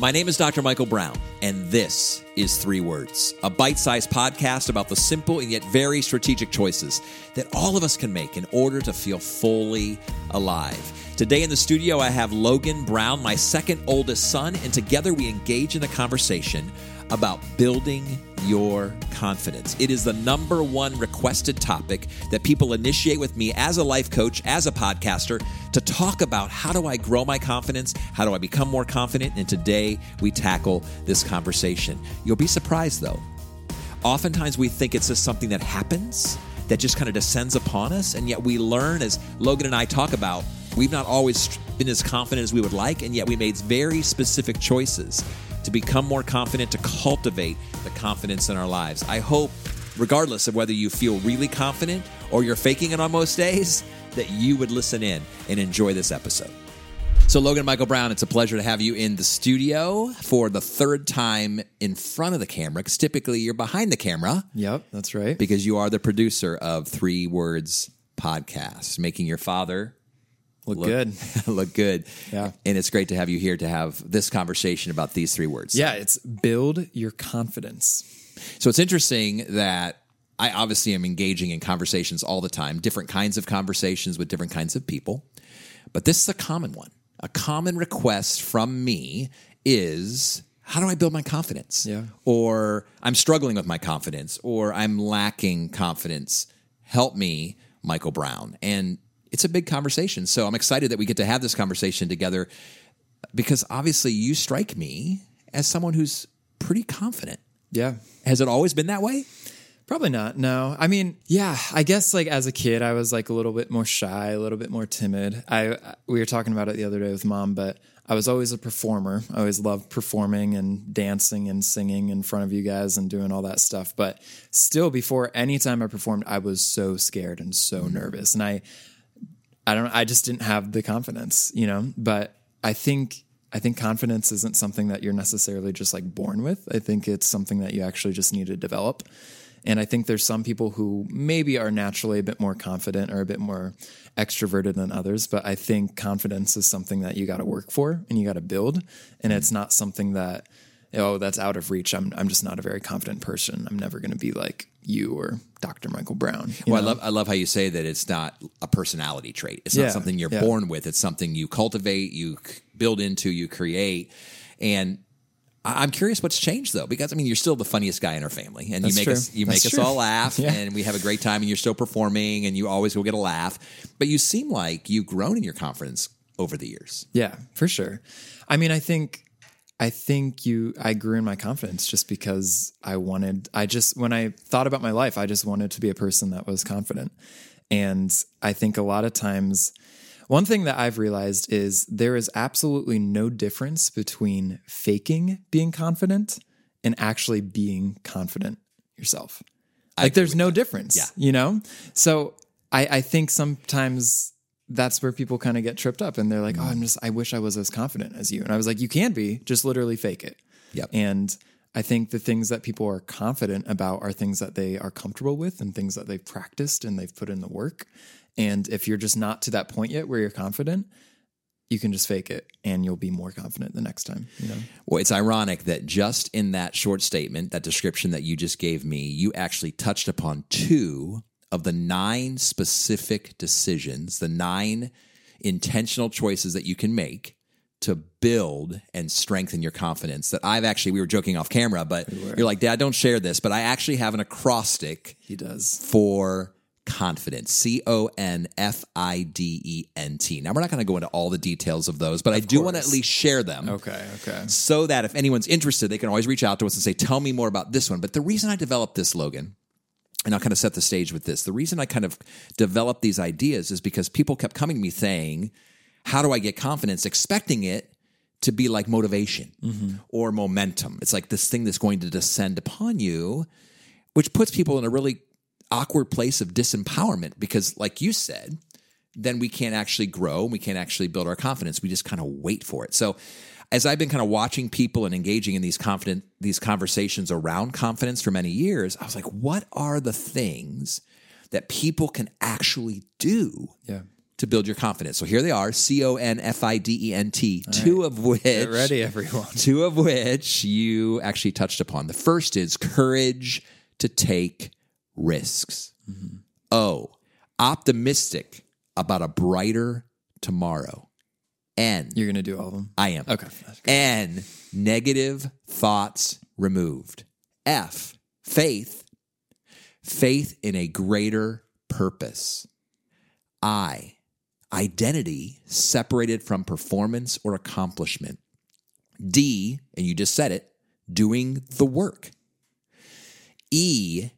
My name is Dr. Michael Brown, and this is Three Words, a bite sized podcast about the simple and yet very strategic choices that all of us can make in order to feel fully alive. Today in the studio, I have Logan Brown, my second oldest son, and together we engage in a conversation about building your confidence. It is the number one requested topic that people initiate with me as a life coach, as a podcaster, to talk about how do I grow my confidence? How do I become more confident? And today we tackle this conversation. You'll be surprised though. Oftentimes we think it's just something that happens that just kind of descends upon us, and yet we learn, as Logan and I talk about, we've not always been as confident as we would like, and yet we made very specific choices to become more confident, to cultivate the confidence in our lives. I hope, regardless of whether you feel really confident or you're faking it on most days, that you would listen in and enjoy this episode. So, Logan Michael Brown, it's a pleasure to have you in the studio for the third time in front of the camera, because typically you're behind the camera. Yep, that's right. Because you are the producer of Three Words Podcast, making your father look, look good. look good. Yeah. And it's great to have you here to have this conversation about these three words. Yeah, it's build your confidence. So it's interesting that I obviously am engaging in conversations all the time, different kinds of conversations with different kinds of people. But this is a common one a common request from me is how do I build my confidence? Yeah. Or I'm struggling with my confidence, or I'm lacking confidence. Help me, Michael Brown. And it's a big conversation. So I'm excited that we get to have this conversation together because obviously you strike me as someone who's pretty confident. Yeah. Has it always been that way? Probably not. No. I mean, yeah, I guess like as a kid I was like a little bit more shy, a little bit more timid. I we were talking about it the other day with mom, but I was always a performer. I always loved performing and dancing and singing in front of you guys and doing all that stuff. But still before any time I performed, I was so scared and so mm-hmm. nervous. And I I don't I just didn't have the confidence, you know, but I think I think confidence isn't something that you're necessarily just like born with. I think it's something that you actually just need to develop. And I think there's some people who maybe are naturally a bit more confident or a bit more extroverted than others. But I think confidence is something that you got to work for and you got to build. And it's not something that, oh, that's out of reach. I'm, I'm just not a very confident person. I'm never going to be like you or Dr. Michael Brown. Well, know? I love, I love how you say that it's not a personality trait. It's yeah, not something you're yeah. born with. It's something you cultivate, you build into, you create. And I'm curious what's changed though, because I mean, you're still the funniest guy in our family, and That's you make true. us you That's make true. us all laugh, Yeah. and we have a great time, and you're still performing, and you always will get a laugh. But you seem like you've grown in your confidence over the years. Yeah, for sure. I mean, I think I think you I grew in my confidence just because I wanted I just when I thought about my life, I just wanted to be a person that was confident. And I think a lot of times one thing that I've realized is there is absolutely no difference between faking being confident and actually being confident yourself. Like there's no difference. Yeah. You know? So I, I think sometimes that's where people kind of get tripped up and they're like, Oh, I'm mm. just I wish I was as confident as you. And I was like, You can be, just literally fake it. Yep. And I think the things that people are confident about are things that they are comfortable with and things that they've practiced and they've put in the work. And if you're just not to that point yet where you're confident, you can just fake it and you'll be more confident the next time, you know. Well, it's ironic that just in that short statement, that description that you just gave me, you actually touched upon two of the nine specific decisions, the nine intentional choices that you can make to build and strengthen your confidence. That I've actually, we were joking off camera, but you're like, Dad, don't share this, but I actually have an acrostic He does. for confidence. C O N F I D E N T. Now, we're not going to go into all the details of those, but I do want to at least share them Okay, okay. so that if anyone's interested, they can always reach out to us and say, Tell me more about this one. But the reason I developed this, Logan, and I'll kind of set the stage with this. The reason I kind of developed these ideas is because people kept coming to me saying, How do I get confidence? expecting it to be like motivation mm-hmm. or momentum. It's like this thing that's going to descend upon you, which puts people in a really awkward place of disempowerment because, like you said, then we can't actually grow. We can't actually build our confidence. We just kind of wait for it. So, as I've been kind of watching people and engaging in these confident these conversations around confidence for many years, I was like, what are the things that people can actually do Yeah. to build your confidence. So here they are C O N F I D E N T, two of which. Get ready, everyone. Two of which you actually touched upon. The first is courage to take risks. Mm-hmm. O, optimistic about a brighter tomorrow. N, You're going to do all of them? I am. Okay. N, negative thoughts removed. F, faith, faith in a greater purpose. I, identity separated from performance or accomplishment. D, and you just said it, doing the work. E,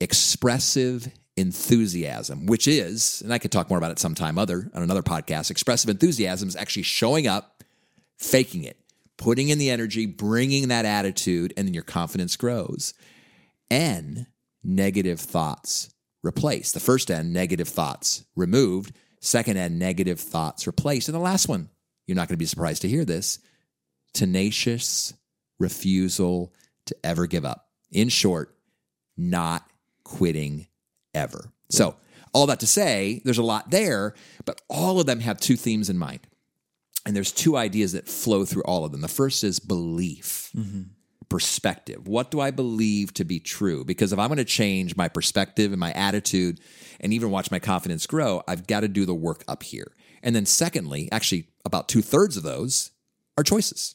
expressive enthusiasm, which is, and I could talk more about it sometime other on another podcast. Expressive enthusiasm is actually showing up, faking it, putting in the energy, bringing that attitude, and then your confidence grows. N, negative thoughts replaced. The first N, negative thoughts removed. Second N, negative thoughts replaced. And the last one, you're not going to be surprised to hear this tenacious refusal to ever give up. In short, not quitting ever. So, all that to say, there's a lot there, but all of them have two themes in mind. And there's two ideas that flow through all of them. The first is belief, mm-hmm. perspective. What do I believe to be true? Because if I'm going to change my perspective and my attitude and even watch my confidence grow, I've got to do the work up here. And then, secondly, actually, about two thirds of those are choices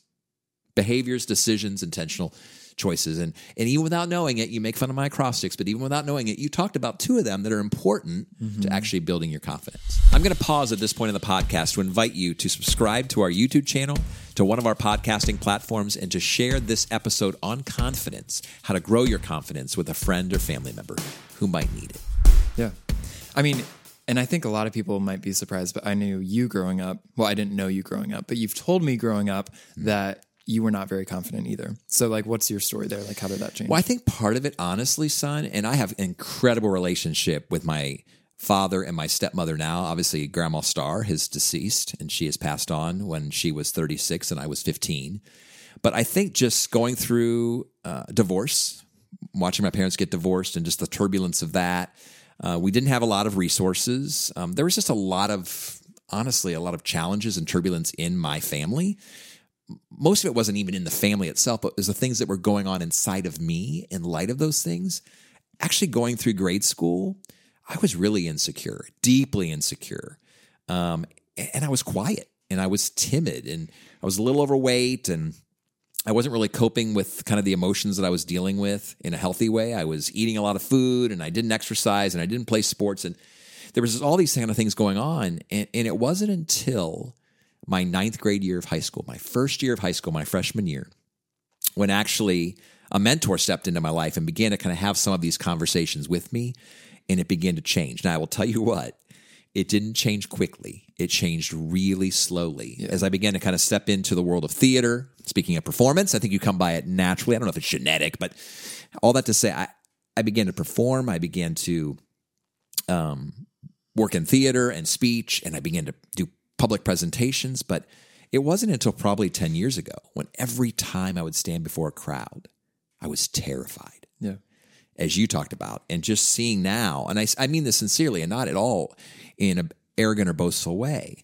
behaviors, decisions, intentional choices. And and even without knowing it, you make fun of my acrostics, but even without knowing it, you talked about two of them that are important to mm-hmm. actually building your confidence. I'm going to pause at this point in the podcast to invite you to subscribe to our YouTube channel, to one of our podcasting platforms, and to share this episode on confidence, how to grow your confidence with a friend or family member who might need it. Yeah. I mean, and I think a lot of people might be surprised, but I knew you growing up. Well, I didn't know you growing up, but you've told me growing up mm. that you were not very confident either. So, like, what's your story there? Like, how did that change? Well, I think part of it, honestly, son, and I have incredible relationship with my father and my stepmother now. Obviously, Grandma Starr has deceased and she has passed on when she was 36 and I was 15. But I think just going through uh, divorce, watching my parents get divorced and just the turbulence of that, uh, we didn't have a lot of resources. Um, there was just a lot of, honestly, a lot of challenges and turbulence in my family most of it wasn't even in the family itself, but it was the things that were going on inside of me in light of those things. Actually, going through grade school, I was really insecure, deeply insecure. Um, and I was quiet and I was timid and I was a little overweight and I wasn't really coping with kind of the emotions that I was dealing with in a healthy way. I was eating a lot of food and I didn't exercise and I didn't play sports. And there was all these kind of things going on. And, and it wasn't until my ninth grade year of high school, my first year of high school, my freshman year, when actually a mentor stepped into my life and began to kind of have some of these conversations with me, and it began to change. Now, I will tell you what, it didn't change quickly. It changed really slowly as I began to kind of step into the world of theater. Speaking of performance, I think you come by it naturally. I don't know if it's genetic, but all that to say, I, I began to perform. I began to um, work in theater and speech, and I began to do public presentations. But it wasn't until probably 10 years ago when every time I would stand before a crowd, I was terrified yeah. as you talked about, and just seeing now, and I, I mean this sincerely and not at all in an arrogant or boastful way,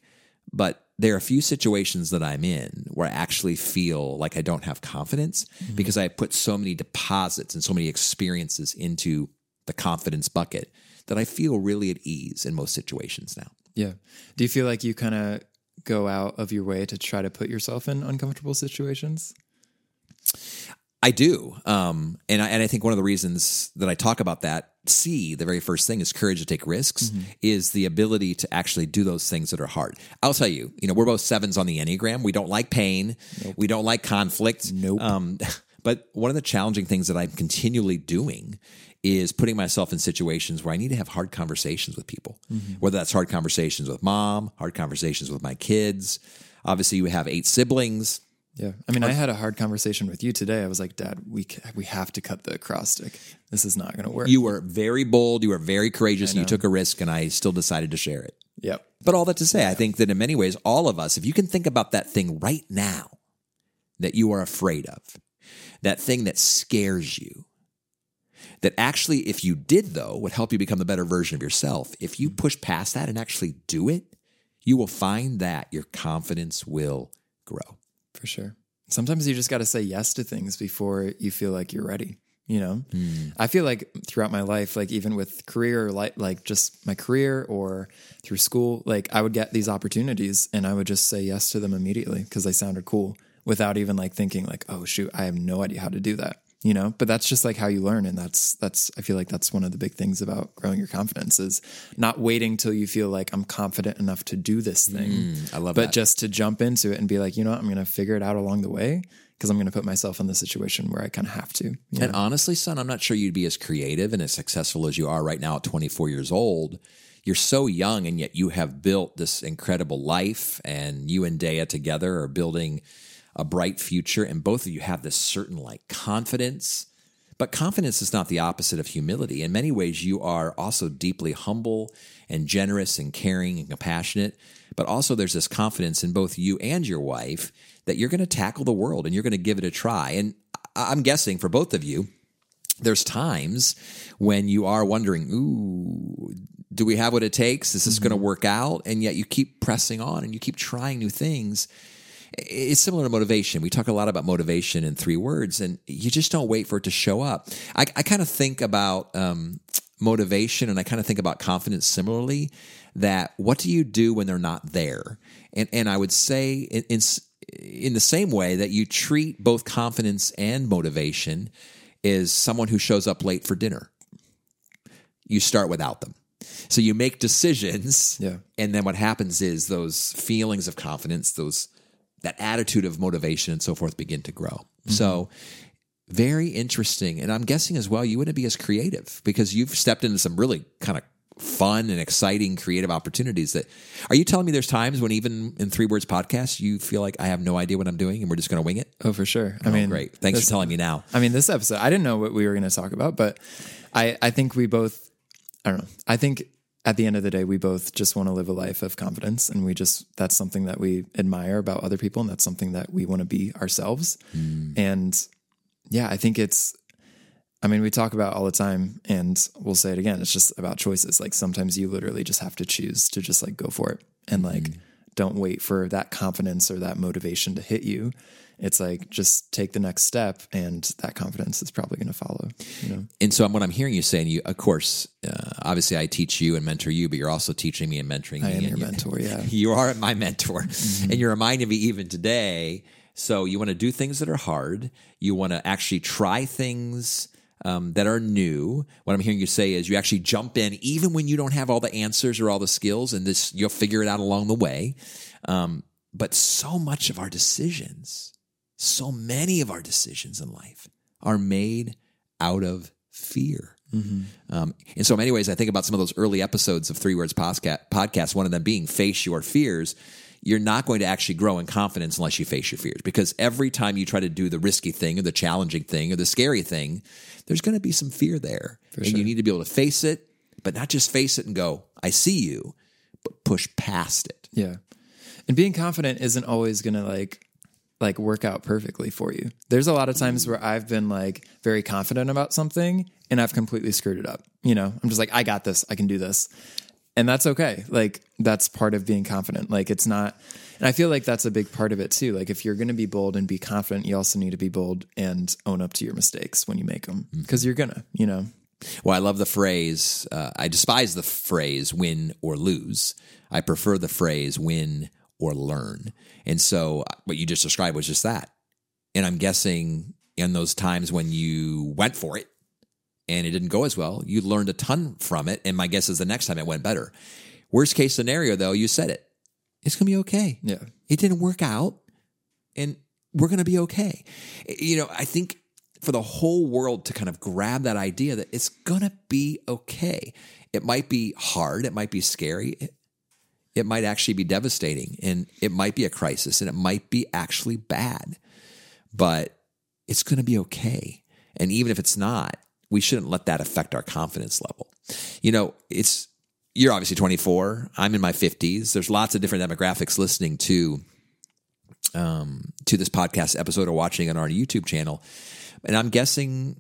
but there are a few situations that I'm in where I actually feel like I don't have confidence mm-hmm. because I put so many deposits and so many experiences into the confidence bucket that I feel really at ease in most situations now. Yeah. Do you feel like you kind of go out of your way to try to put yourself in uncomfortable situations? I do. Um, and I, and I think one of the reasons that I talk about that, C, the very first thing is courage to take risks, is the ability to actually do those things that are hard. I'll tell you, you know, we're both sevens on the Enneagram. We don't like pain. We don't like conflict. Nope. Um, but one of the challenging things that I'm continually doing is putting myself in situations where I need to have hard conversations with people, mm-hmm. whether that's hard conversations with mom, hard conversations with my kids. Obviously, you have eight siblings. Yeah. I mean, I had a hard conversation with you today. I was like, Dad, we we have to cut the acrostic. This is not going to work. You were very bold. You were very courageous, and you took a risk, and I still decided to share it. yep. But all that to say, I think that in many ways, all of us, if you can think about that thing right now that you are afraid of, that thing that scares you, that actually, if you did, though, would help you become the better version of yourself, if you mm-hmm. push past that and actually do it, you will find that your confidence will grow. For sure. Sometimes you just got to say yes to things before you feel like you're ready. You know, mm. I feel like throughout my life, like even with career, like like just my career or through school, like I would get these opportunities and I would just say yes to them immediately because they sounded cool without even like thinking like, oh shoot, I have no idea how to do that. You know, but that's just like how you learn, and that's that's I feel like that's one of the big things about growing your confidence is not waiting till you feel like I'm confident enough to do this thing. Mm, I love but that. just to jump into it and be like, you know what, I'm going to figure it out along the way because I'm going to put myself in the situation where I kind of have to. And know? honestly, son, I'm not sure you'd be as creative and as successful as you are right now at 24 years old. You're so young, and yet you have built this incredible life, and you and Dea together are building a bright future. And both of you have this certain like confidence. But confidence is not the opposite of humility. In many ways, you are also deeply humble and generous and caring and compassionate. But also, there's this confidence in both you and your wife that you're going to tackle the world and you're going to give it a try. And I'm guessing for both of you, there's times when you are wondering, ooh, do we have what it takes? Is this going to work out? And yet you keep pressing on and you keep trying new things. It's similar to motivation. We talk a lot about motivation in three words, and you just don't wait for it to show up. I, I kind of think about um, motivation and I kind of think about confidence similarly. That what do you do when they're not there? And and I would say in, in in the same way that you treat both confidence and motivation is someone who shows up late for dinner. You start without them. So you make decisions. Yeah. And then what happens is those feelings of confidence, those that attitude of motivation and so forth begin to grow. Mm-hmm. So very interesting. And I'm guessing as well you wouldn't be as creative because you've stepped into some really kind of fun and exciting creative opportunities that are you telling me there's times when even in three words podcast you feel like I have no idea what I'm doing and we're just going to wing it? oh, for sure. I oh, mean, Great. Thanks this- for telling me now. I mean, this episode, I didn't know what we were going to talk about, but I, I think we both, I don't know. I think at the end of the day, we both just want to live a life of confidence. And we just, that's something that we admire about other people. And that's something that we want to be ourselves. Mm. And yeah, I think it's, I mean, we talk about all the time and we'll say it again. It's just about choices. Like sometimes you literally just have to choose to just like go for it and like mm. don't wait for that confidence or that motivation to hit you. It's like just take the next step and that confidence is probably going to follow, you know? And so what I'm hearing you saying, you of course, uh, obviously I teach you and mentor you, but you're also teaching me and mentoring I me. am and your you- mentor. Yeah. You are my mentor. And you're reminding me even today. So you want to do things that are hard. You want to actually try things um, that are new. What I'm hearing you say is you actually jump in even when you don't have all the answers or all the skills, and this you'll figure it out along the way. Um, but so much of our decisions, so many of our decisions in life are made out of fear. Um, and so, in many ways, I think about some of those early episodes of Three Words Podcast, one of them being Face Your Fears. You're not going to actually grow in confidence unless you face your fears because every time you try to do the risky thing or the challenging thing or the scary thing, there's going to be some fear there. and you need to be able to face it, but not just face it and go, I see you, but push past it. Yeah. And being confident isn't always going to like like work out perfectly for you. There's a lot of times where I've been like very confident about something and I've completely screwed it up. You know, I'm just like I got this. I can do this. And that's okay. Like that's part of being confident. Like it's not and I feel like that's a big part of it too. Like if you're going to be bold and be confident, you also need to be bold and own up to your mistakes when you make them because you're going to, you know. Well, I love the phrase. Uh, I despise the phrase win or lose. I prefer the phrase win or learn. And so uh, what you just described was just that. And I'm guessing in those times when you went for it and it didn't go as well, you learned a ton from it. And my guess is the next time it went better. Worst case scenario, though, you said it. It's going to be okay. Yeah. It didn't work out and we're going to be okay. You know, I think for the whole world to kind of grab that idea that it's going to be okay. It might be hard, it might be scary, it, might actually be devastating, and it might be a crisis, and it might be actually bad, but it's going to be okay. And even if it's not, we shouldn't let that affect our confidence level. You know, it's you're obviously 24. I'm in my 50s. There's lots of different demographics listening to um, to this podcast episode or watching on our YouTube channel, and I'm guessing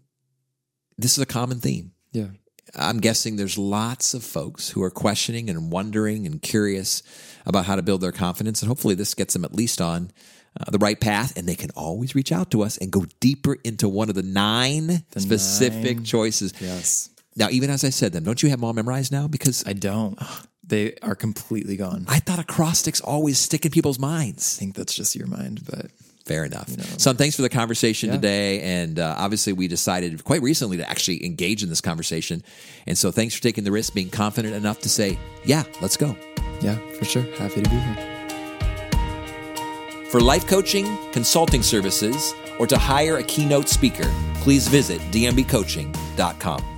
this is a common theme. Yeah. I'm guessing there's lots of folks who are questioning and wondering and curious about how to build their confidence. And hopefully, this gets them at least on uh, the right path. And they can always reach out to us and go deeper into one of the nine The specific nine- choices. Yes. Now, even as I said them, don't you have them all memorized now? Because I don't. They are completely gone. I I thought acrostics always stick in people's minds. I think that's just your mind, but Fair enough. Son, thanks for the conversation Yeah. today. And uh, obviously, we decided quite recently to actually engage in this conversation. And so, thanks for taking the risk, being confident enough to say, yeah, let's go. yeah, for sure. Happy to be here. For life coaching, consulting services, or to hire a keynote speaker, please visit dmbcoaching.com.